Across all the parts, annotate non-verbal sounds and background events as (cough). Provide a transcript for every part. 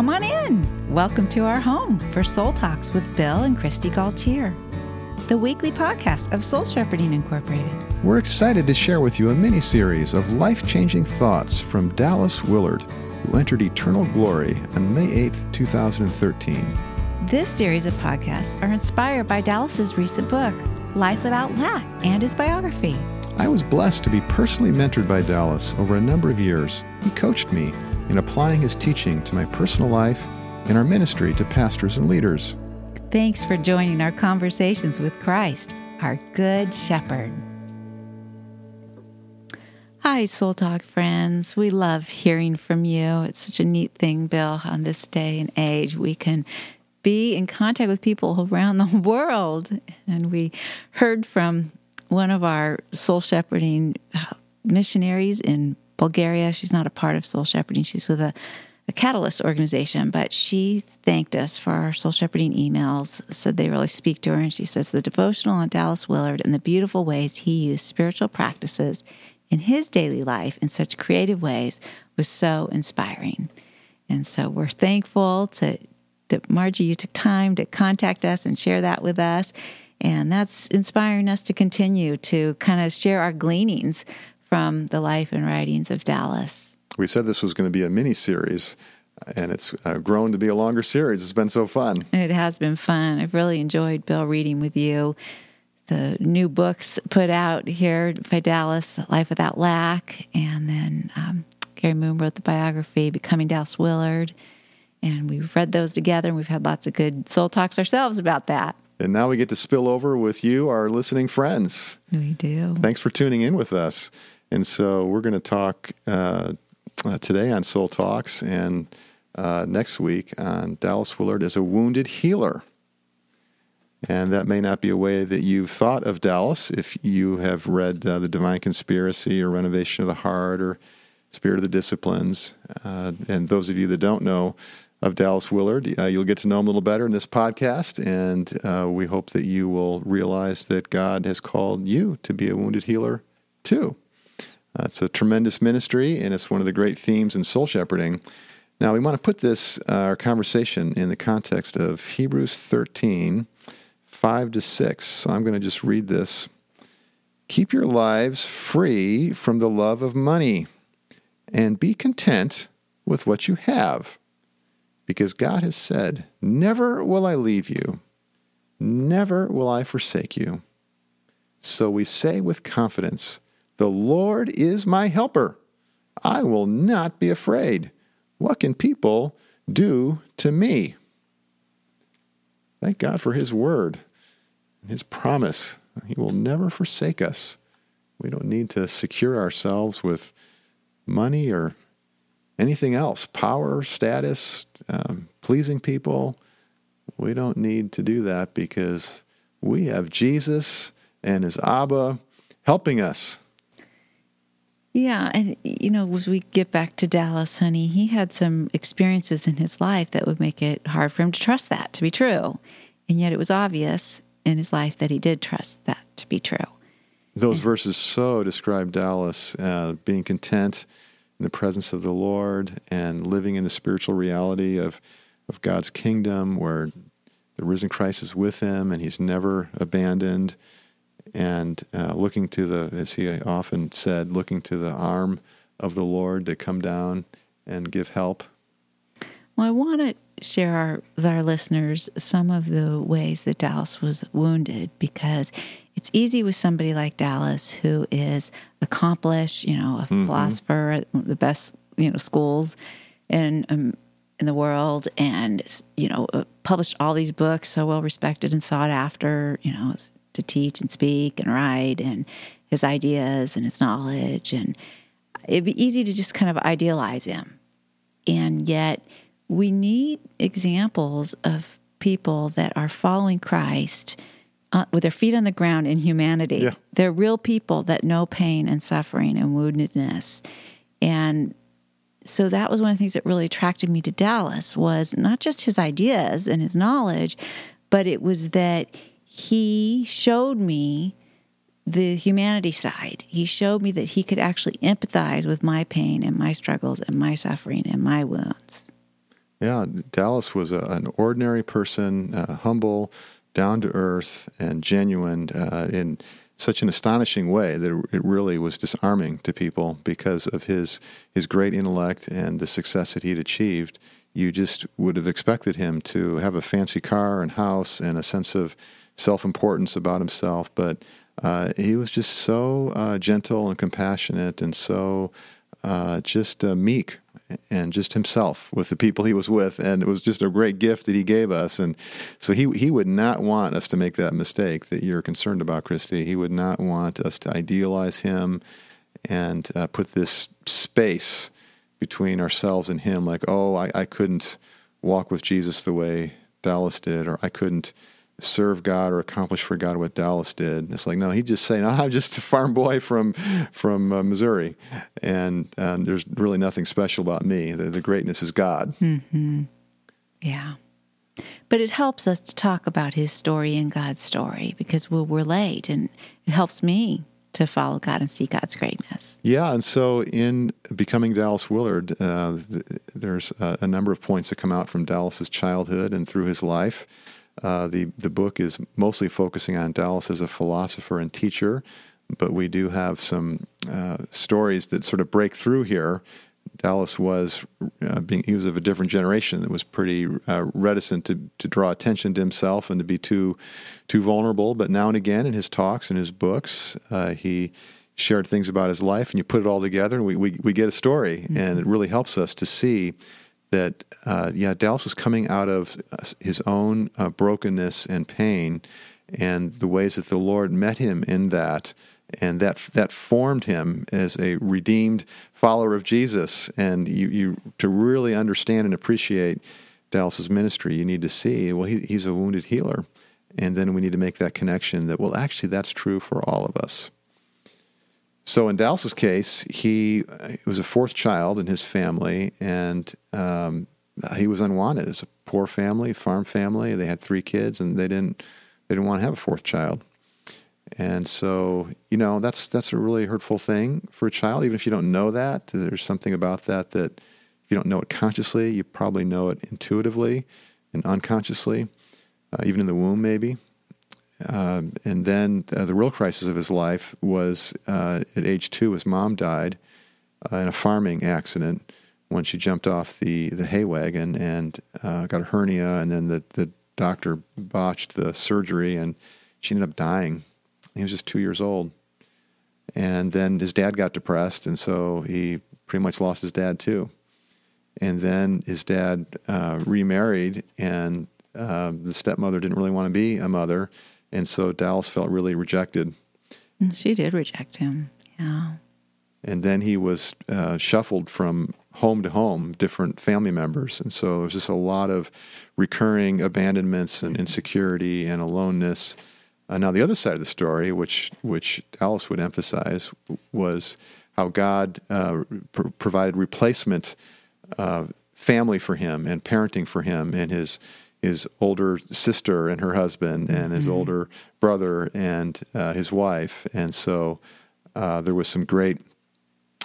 come on in. Welcome to our home for Soul Talks with Bill and Kristi Gaultiere, the weekly podcast of Soul Shepherding Incorporated. We're excited to share with you a mini series of life changing thoughts from Dallas Willard, who entered eternal glory on May 8th, 2013. This series of podcasts are inspired by Dallas's recent book, Life Without Lack, and his biography. I was blessed to be personally mentored by Dallas over a number of years. He coached me in applying his teaching to my personal life and our ministry to pastors and leaders. Thanks for joining our conversations with Christ, our Good Shepherd. Hi, Soul Talk friends. We love hearing from you. It's such a neat thing, Bill, on this day and age. We can be in contact with people around the (laughs) world. And we heard from one of our soul shepherding missionaries in Bulgaria. She's not a part of soul shepherding, she's with a, a catalyst organization, but she thanked us for our soul shepherding emails, said they really speak to her. And she says the devotional on Dallas Willard and the beautiful ways he used spiritual practices in his daily life in such creative ways was so inspiring. And so we're thankful to that Margie, you took time to contact us and share that with us. And that's inspiring us to continue to kind of share our gleanings from the life and writings of Dallas. We said this was going to be a mini series, and it's uh, grown to be a longer series. It's been so fun. It has been fun. I've really enjoyed Bill reading with you. The new books put out here by Dallas, Life Without Lack, and then um, Gary Moon wrote the biography, Becoming Dallas Willard. And we've read those together, and we've had lots of good soul talks ourselves about that. And now we get to spill over with you, our listening friends. We do. Thanks for tuning in with us. And so we're going to talk uh, uh, today on Soul Talks and uh, next week on Dallas Willard as a wounded healer. And that may not be a way that you've thought of Dallas if you have read uh, The Divine Conspiracy or Renovation of the Heart or Spirit of the Disciplines. Uh, and those of you that don't know, of Dallas Willard. Uh, you'll get to know him a little better in this podcast, and we hope that you will realize that God has called you to be a wounded healer too. Uh, it's a tremendous ministry, and it's one of the great themes in soul shepherding. Now, we want to put this, uh, our conversation, in the context of Hebrews 13, 5 to 6. So I'm going to just read this. Keep your lives free from the love of money, and be content with what you have because God has said, Never will I leave you, never will I forsake you. So we say with confidence, The Lord is my helper. I will not be afraid. What can people do to me? Thank God for His word, and His promise. He will never forsake us. We don't need to secure ourselves with money or anything else power, status, um, pleasing people. We don't need to do that because we have Jesus and his Abba helping us. Yeah, and you know, as we get back to Dallas, honey, he had some experiences in his life that would make it hard for him to trust that to be true. And yet it was obvious in his life that he did trust that to be true. Those and, verses so describe Dallas uh, being content in the presence of the Lord and living in the spiritual reality of, of God's kingdom where the risen Christ is with him and he's never abandoned. And uh, looking to the, as he often said, looking to the arm of the Lord to come down and give help. Well, I want to share our, with our listeners some of the ways that Dallas was wounded because it's easy with somebody like Dallas who is accomplished, you know, a mm-hmm. philosopher at the best, you know, schools in um, in the world, and you know, uh, published all these books, so well respected and sought after, you know, to teach and speak and write, and his ideas and his knowledge, and it'd be easy to just kind of idealize him, and yet we need examples of people that are following Christ uh, with their feet on the ground in humanity. Yeah. They're real people that know pain and suffering and woundedness. And so that was one of the things that really attracted me to Dallas was not just his ideas and his knowledge, but it was that he showed me the humanity side. He showed me that he could actually empathize with my pain and my struggles and my suffering and my wounds. Yeah, Dallas was a, an ordinary person, uh, humble, down to earth, and genuine uh, in such an astonishing way that it really was disarming to people because of his his great intellect and the success that he'd achieved. You just would have expected him to have a fancy car and house and a sense of self importance about himself, but uh, he was just so uh, gentle and compassionate and so uh, just uh, meek and just himself with the people he was with, and it was just a great gift that he gave us. And so he he would not want us to make that mistake that you're concerned about, Kristi. He would not want us to idealize him and uh, put this space between ourselves and him, like, oh, I, I couldn't walk with Jesus the way Dallas did, or I couldn't serve God or accomplish for God what Dallas did. It's like no, he just saying, (laughs) I'm just a farm boy from from uh, Missouri, and uh, there's really nothing special about me. The, the greatness is God. Mm-hmm. Yeah, but it helps us to talk about His story and God's story because we'll relate, and it helps me to follow God and see God's greatness. Yeah, and so in becoming Dallas Willard, uh, there's a, a number of points that come out from Dallas's childhood and through his life. Uh, the the book is mostly focusing on Dallas as a philosopher and teacher, but we do have some uh, stories that sort of break through here. Dallas was uh, being he was of a different generation that was pretty uh, reticent to, to draw attention to himself and to be too too vulnerable. But now and again in his talks and his books, uh, he shared things about his life, and you put it all together, and we we, we get a story, mm-hmm. and it really helps us to see that uh, yeah, Dallas was coming out of uh, his own uh, brokenness and pain, and the ways that the Lord met him in that, and that that formed him as a redeemed follower of Jesus. And you, you to really understand and appreciate Dallas's ministry, you need to see well, he, he's a wounded healer, and then we need to make that connection that well, actually, that's true for all of us. So in Dallas's case, he was a fourth child in his family, and um, he was unwanted. It's a poor family, farm family. They had three kids, and they didn't they didn't want to have a fourth child. And so, you know, that's that's a really hurtful thing for a child. Even if you don't know that, there's something about that that if you don't know it consciously, you probably know it intuitively and unconsciously, uh, even in the womb, maybe. Um, and then uh, the real crisis of his life was uh, at age two, his mom died uh, in a farming accident when she jumped off the, the hay wagon and uh, got a hernia. And then the, the doctor botched the surgery and she ended up dying. He was just two years old. And then his dad got depressed, and so he pretty much lost his dad too. And then his dad uh, remarried, and uh, the stepmother didn't really want to be a mother and so Dallas felt really rejected. She did reject him. Yeah. And then he was uh, shuffled from home to home, different family members. And so there was just a lot of recurring abandonments and insecurity and aloneness. Uh, now, the other side of the story, which, which Dallas would emphasize, was how God uh, pr- provided replacement uh, family for him and parenting for him and his his older sister and her husband, and his mm-hmm. older brother and uh, his wife. And so uh, there was some great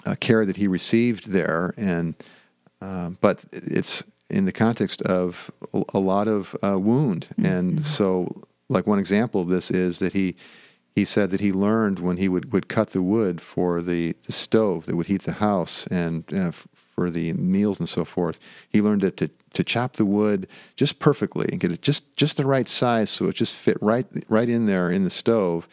uh, care that he received there. And um, but it's in the context of a lot of uh, wound. Mm-hmm. And so, like one example of this is that he he said that he learned when he would, would cut the wood for the, the stove that would heat the house and uh, for the meals and so forth. He learned it to to chop the wood just perfectly and get it just just the right size so it just fit right right in there in the stove.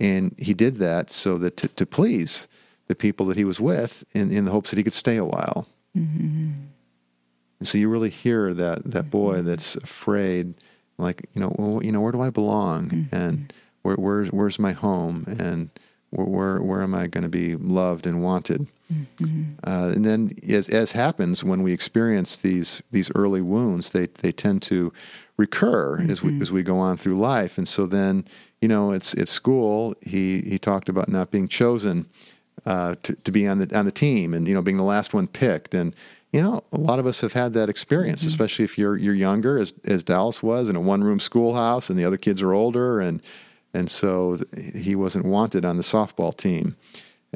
And he did that so that to, to please the people that he was with in, in the hopes that he could stay a while. Mm-hmm. And so you really hear that that boy mm-hmm. that's afraid, like you know, well, you know, where do I belong, mm-hmm. and where, where's where's my home, and where where, where am I going to be loved and wanted? Mm-hmm. Uh, and then, as, as happens when we experience these these early wounds, they they tend to recur mm-hmm. as we as we go on through life. And so then, you know, it's at school. He he talked about not being chosen uh, to to be on the on the team, and you know, being the last one picked. And you know, a lot of us have had that experience, mm-hmm. especially if you're you're younger, as as Dallas was in a one room schoolhouse, and the other kids are older, and and so he wasn't wanted on the softball team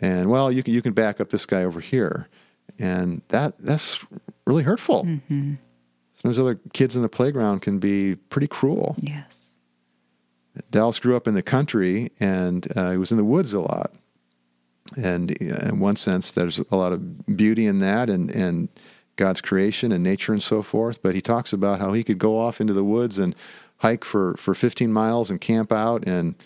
and well, you can you can back up this guy over here, and that that's really hurtful. Mm-hmm. Sometimes other kids in the playground can be pretty cruel. Yes. Dallas grew up in the country and uh, he was in the woods a lot. And uh, in one sense, there's a lot of beauty in that and, and God's creation and nature and so forth. But he talks about how he could go off into the woods and hike for, for 15 miles and camp out, and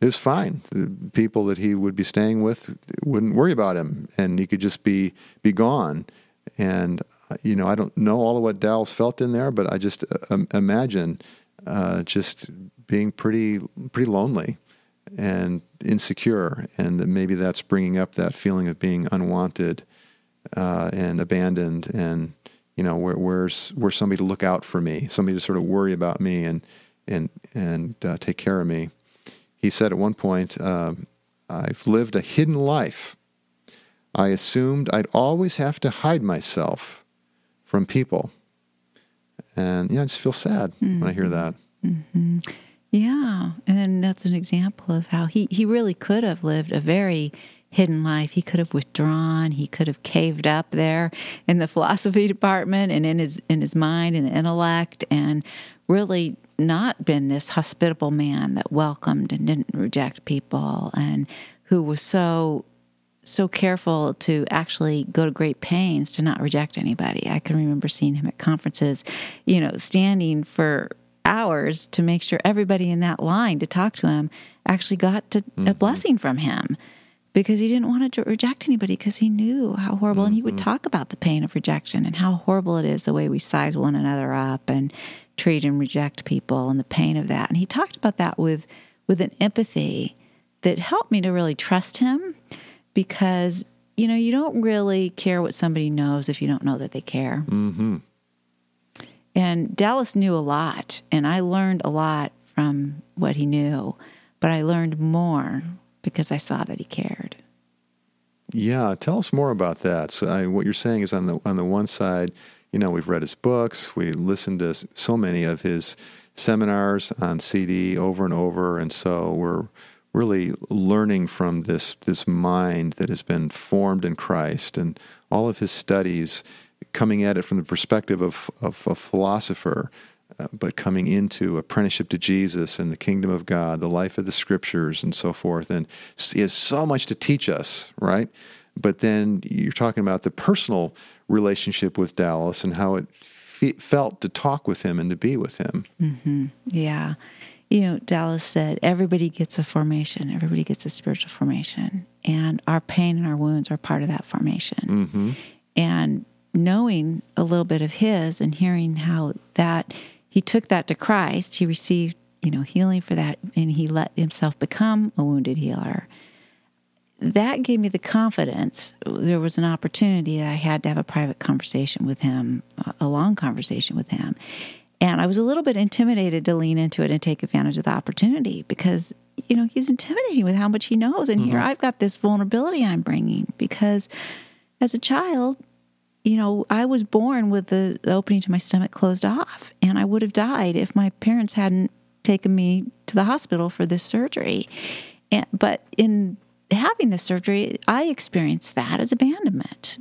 it was fine. The people that he would be staying with wouldn't worry about him, and he could just be be gone. And uh, you know, I don't know all of what Dallas felt in there, but I just uh, imagine uh, just being pretty pretty lonely and insecure, and that maybe that's bringing up that feeling of being unwanted uh, and abandoned, and you know, where, where's where's somebody to look out for me, somebody to sort of worry about me and and and uh, take care of me. He said at one point, uh, "I've lived a hidden life. I assumed I'd always have to hide myself from people, and yeah, I just feel sad mm-hmm. when I hear mm-hmm. that." Mm-hmm. Yeah, and that's an example of how he he really could have lived a very hidden life. He could have withdrawn. He could have caved up there in the philosophy department and in his in his mind and the intellect, and really not been this hospitable man that welcomed and didn't reject people, and who was so so careful to actually go to great pains to not reject anybody. I can remember seeing him at conferences, you know, standing for hours to make sure everybody in that line to talk to him actually got to, mm-hmm. a blessing from him because he didn't want to reject anybody because he knew how horrible mm-hmm. and he would mm-hmm. talk about the pain of rejection and how horrible it is the way we size one another up and treat and reject people and the pain of that and he talked about that with with an empathy that helped me to really trust him because you know you don't really care what somebody knows if you don't know that they care mm-hmm. and dallas knew a lot and i learned a lot from what he knew but i learned more because I saw that he cared. Yeah, tell us more about that. So, I, what you're saying is on the on the one side, you know, we've read his books, we listened to so many of his seminars on CD over and over, and so we're really learning from this this mind that has been formed in Christ, and all of his studies coming at it from the perspective of, of a philosopher but coming into apprenticeship to Jesus and the kingdom of God, the life of the scriptures, and so forth. And he has so much to teach us, right? But then you're talking about the personal relationship with Dallas and how it fe- felt to talk with him and to be with him. Mm-hmm. Yeah. You know, Dallas said, everybody gets a formation, everybody gets a spiritual formation. And our pain and our wounds are part of that formation. Mm-hmm. And knowing a little bit of his and hearing how that he took that to Christ. He received, you know, healing for that, and he let himself become a wounded healer. That gave me the confidence. There was an opportunity that I had to have a private conversation with him, a long conversation with him. And I was a little bit intimidated to lean into it and take advantage of the opportunity because, you know, he's intimidating with how much he knows. And mm-hmm. here I've got this vulnerability I'm bringing because as a child, you know, I was born with the, the opening to my stomach closed off, and I would have died if my parents hadn't taken me to the hospital for this surgery. And, but in having the surgery, I experienced that as abandonment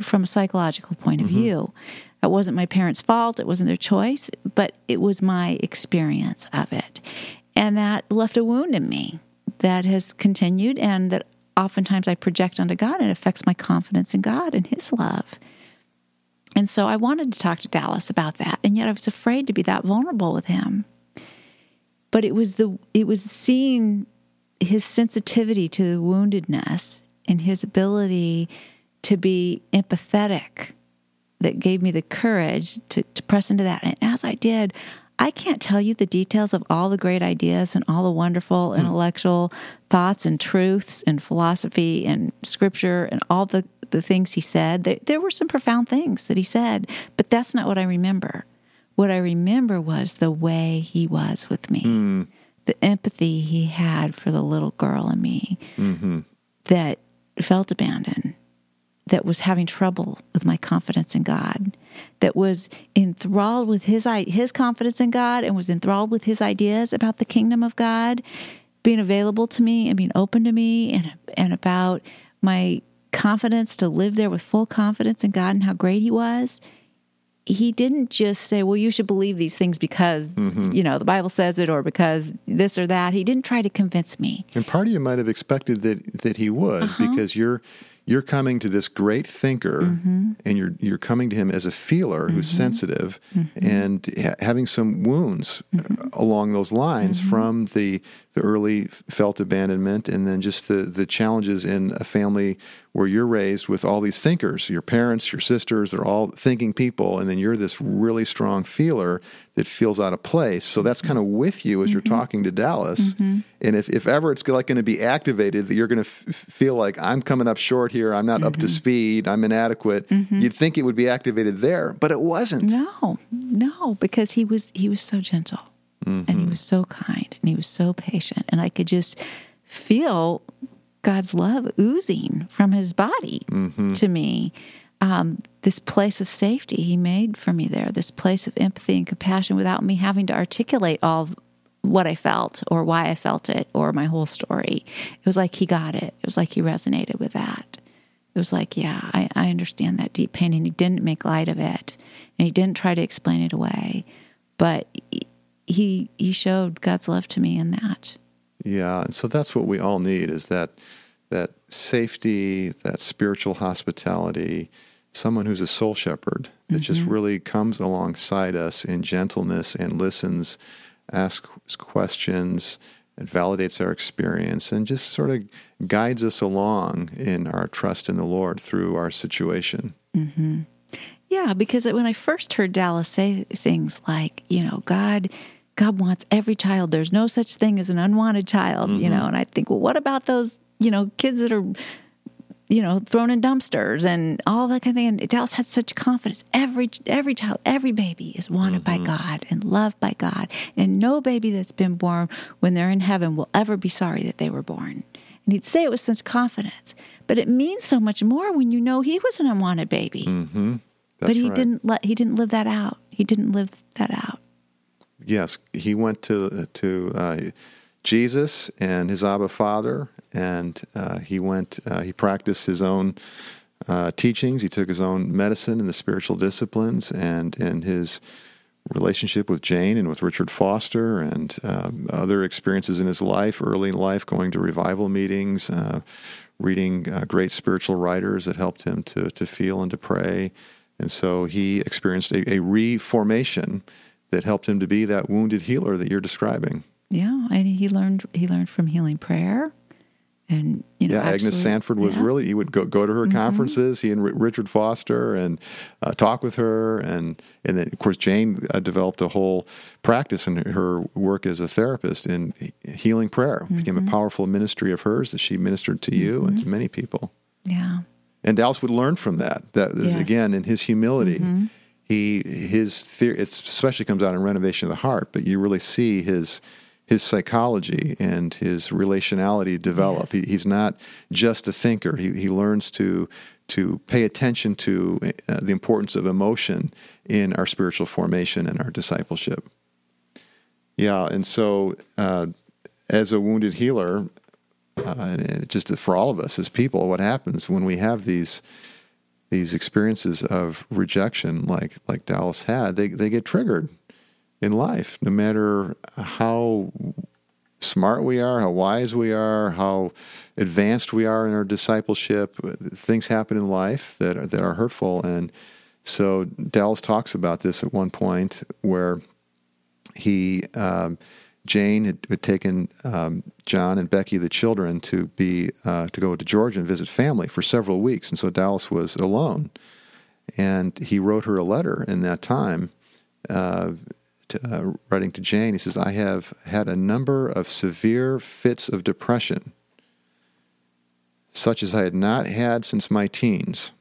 from a psychological point of mm-hmm. view. It wasn't my parents' fault, it wasn't their choice, but it was my experience of it. And that left a wound in me that has continued and that oftentimes I project onto God and it affects my confidence in God and His love. And so I wanted to talk to Dallas about that, and yet I was afraid to be that vulnerable with him. But it was the it was seeing his sensitivity to the woundedness and his ability to be empathetic that gave me the courage to, to press into that. And as I did, I can't tell you the details of all the great ideas and all the wonderful mm. intellectual thoughts and truths and philosophy and scripture and all the, the things he said. There, there were some profound things that he said, but that's not what I remember. What I remember was the way he was with me, mm. the empathy he had for the little girl in me mm-hmm. that felt abandoned that was having trouble with my confidence in God, that was enthralled with his his confidence in God and was enthralled with his ideas about the kingdom of God being available to me and being open to me and and about my confidence to live there with full confidence in God and how great he was. he didn't just say, "Well, you should believe these things because mm-hmm. you know the Bible says it, or because this or that." He didn't try to convince me. And part of you might have expected that that he would uh-huh. because you're you're coming to this great thinker mm-hmm. and you're you're coming to him as a feeler who's mm-hmm. sensitive mm-hmm. and ha- having some wounds uh, along those lines from the the early felt abandonment and then just the the challenges in a family where you're raised with all these thinkers your parents your sisters they're all thinking people and then you're this really strong feeler that feels out of place. So that's kind of with you as you're mm-hmm. talking to Dallas. Mm-hmm. And if, if ever it's like going to be activated that you're going to f- feel like I'm coming up short here I'm not up to mm-hmm. speed I'm inadequate you'd think it would be activated there but it wasn't. No, no, because he was he was so gentle. And he was so kind and he was so patient, and I could just feel God's love oozing from his body to me. Um, this place of safety he made for me there, this place of empathy and compassion, without me having to articulate all what I felt or why I felt it or my whole story. It was like he got it. It was like he resonated with that. It was like, yeah, I, I understand that deep pain, and he didn't make light of it, and he didn't try to explain it away, but he he showed God's love to me in that. Yeah, and so that's what we all need is that that safety, that spiritual hospitality, someone who's a soul shepherd that just mm-hmm. really comes alongside us in gentleness and listens, asks questions, and validates our experience and just sort of guides us along in our trust in the Lord through our situation. Mm-hmm. Yeah, because when I first heard Dallas say things like, you know, God God wants every child. There's no such thing as an unwanted child, you know, and I think, well, what about those, you know, kids that are you know, thrown in dumpsters and all that kind of thing. And Dallas had such confidence. Every every child, every baby is wanted by God and loved by God. And no baby that's been born when they're in heaven will ever be sorry that they were born. And he'd say it with such confidence. But it means so much more when you know he was an unwanted baby. Mm-hmm. But he right. didn't let he didn't live that out. He didn't live that out. Yes, he went to to uh, Jesus and his Abba Father, and uh, he went. Uh, he practiced his own uh, teachings. He took his own medicine and the spiritual disciplines, and in his relationship with Jane and with Richard Foster, and um, other experiences in his life, early in life, going to revival meetings, uh, reading great spiritual writers that helped him to to feel and to pray, and so he experienced a, a reformation that helped him to be that wounded healer that you're describing. Yeah, and he learned he learned from healing prayer, and you know, Yeah, Agnes Sanford was yeah. Mm-hmm. really, he would go, go to her conferences, he and R- Richard Foster, and uh, talk with her. And, and then, of course, Jane uh, developed a whole practice in her work as a therapist in healing prayer. Became Mm-hmm. a powerful ministry of hers that she ministered to you and to many people. yeah. And Dallas would learn from that. That is, Yes. Mm-hmm. again in his humility. He his theory it especially comes out in renovation of the heart, but you really see his his psychology and his relationality develop. Yes. He, he's not just a thinker. He he learns to to pay attention to uh, the importance of emotion in our spiritual formation and our discipleship. Yeah, and so uh, as a wounded healer, uh, and just for all of us as people, what happens when we have these these experiences of rejection, like like Dallas had, they they get triggered in life, no matter how smart we are, how wise we are, how advanced we are in our discipleship. Things happen in life that are, that are hurtful, and so Dallas talks about this at one point where he um, Jane had, had taken um, John and Becky, the children, to be uh, to go to Georgia and visit family for several weeks, and so Dallas was alone, and he wrote her a letter in that time. Uh, to, uh, writing to Jane, he says, "I have had a number of severe fits of depression, such as I had not had since my teens,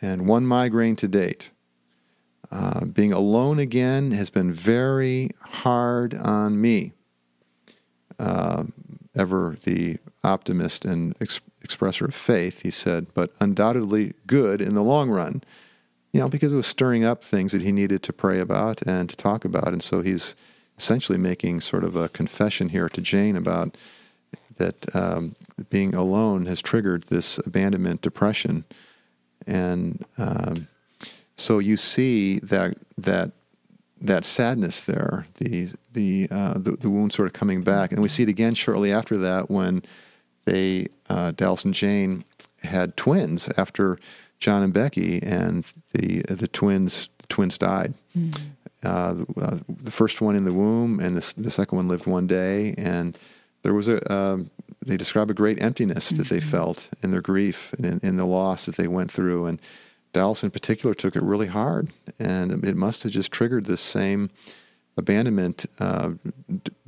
and one migraine to date." Uh, being alone again has been very hard on me. Uh, ever the optimist and ex- expresser of faith, he said, but undoubtedly good in the long run. You know, because it was stirring up things that he needed to pray about and to talk about. And so he's essentially making sort of a confession here to Jane about that um, being alone has triggered this abandonment depression. And um, so you see that that that sadness there, the the, uh, the the wound sort of coming back, and we see it again shortly after that when they uh, Dallas and Jane had twins after John and Becky, and the the twins the twins died. Mm-hmm. Uh, uh, the first one in the womb, and the, the second one lived one day, and there was a um, they describe a great emptiness that mm-hmm. they felt in their grief and in, in, the loss that they went through, and Dallas in particular took it really hard, and it must have just triggered this same abandonment, uh,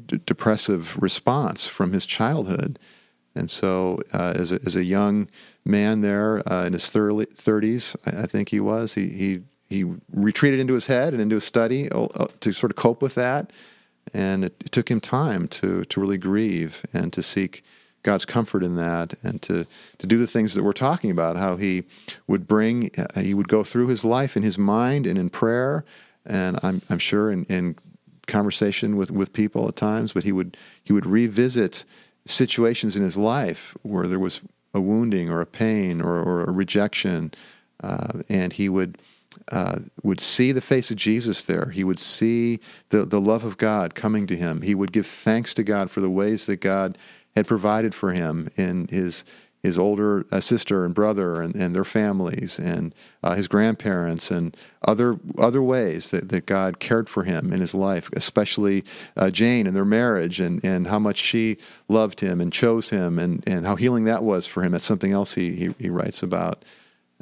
d- depressive response from his childhood. And so, uh, as, a, as a young man there uh, in his 30s, I think he was, he, he he retreated into his head and into his study uh, uh, to sort of cope with that. And it, it, took him time to, to really grieve and to seek God's comfort in that and to, to do the things that we're talking about, how he would bring, uh, he would go through his life in his mind and in prayer. And I'm, I'm sure in, in conversation with, with people at times, but he would, he would revisit situations in his life where there was a wounding or a pain or, or a rejection. Uh, and he would, uh, would see the face of Jesus there. He would see the, the love of God coming to him. He would give thanks to God for the ways that God had provided for him in his his older uh, sister and brother and, and their families and uh, his grandparents and other other ways that, that God cared for him in his life, especially uh, Jane and their marriage and, and how much she loved him and chose him and, and how healing that was for him. That's something else he, he, he writes about.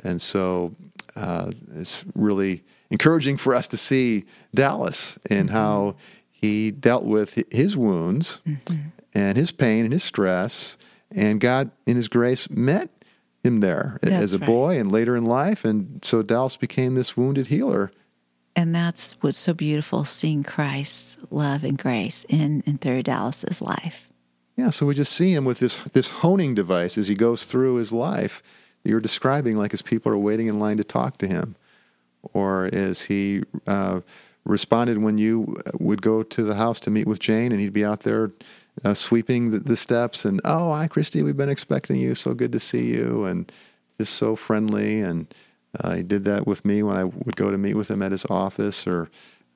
And so uh, it's really encouraging for us to see Dallas and mm-hmm. how he dealt with his wounds mm-hmm. And his pain and his stress, and God, in His grace, met him there that's as a right. boy and later in life, and so Dallas became this wounded healer. And that's what's so beautiful, seeing Christ's love and grace in and through Dallas's life. Yeah, so we just see him with this this honing device as he goes through his life you're describing like as people are waiting in line to talk to him, or as he uh, responded when you would go to the house to meet with Jane, and he'd be out there uh, sweeping the, the, steps, and oh, hi, Kristi, we've been expecting you. So good to see you, and just so friendly. And uh, he did that with me when I would go to meet with him at his office or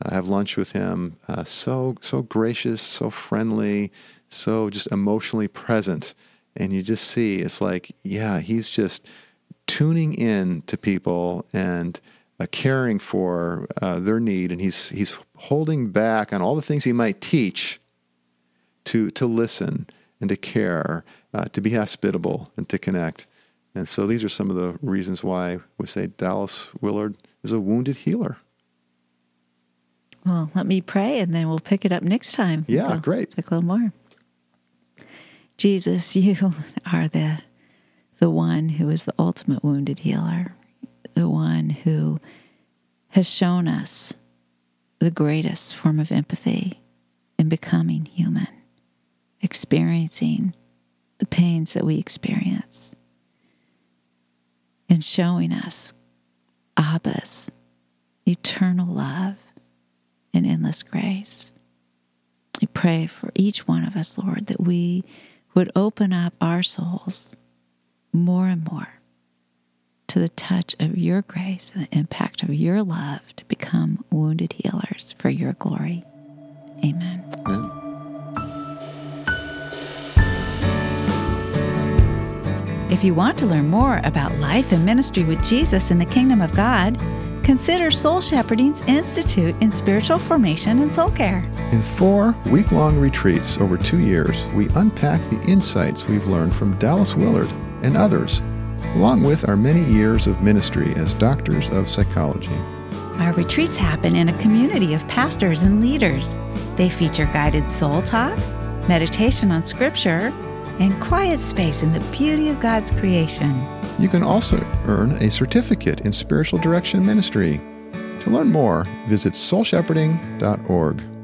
uh, have lunch with him. Uh, so so gracious, so friendly, so just emotionally present and you just see it's like, yeah, he's just tuning in to people and uh, caring for uh, their need, and he's he's holding back on all the things he might teach to to listen and to care, uh, to be hospitable and to connect. And so these are some of the reasons why we say Dallas Willard is a wounded healer. Well, let me pray and then we'll pick it up next time. Yeah, we'll great. Talk a little more. Jesus, (laughs) you are the the one who is the ultimate wounded healer, the one who has shown us the greatest form of empathy in becoming human, experiencing the pains that we experience, and showing us Abba's eternal love and endless grace. We pray for each one of us, Lord, that we would open up our souls more and more to the touch of your grace and the impact of your love to become wounded healers for your glory. Amen. Amen. If you want to learn more about life and ministry with Jesus in the kingdom of God, Consider Soul Shepherding's Institute in Spiritual Formation and Soul Care. In four week long retreats over two years, we unpack the insights we've learned from Dallas Willard and others, along with our many years of ministry as doctors of psychology. Our retreats happen in a community of pastors and leaders. They feature guided soul talk, meditation on scripture, and quiet space in the beauty of God's creation. You can also earn a certificate in spiritual direction ministry. To learn more, visit soulshepherding.org.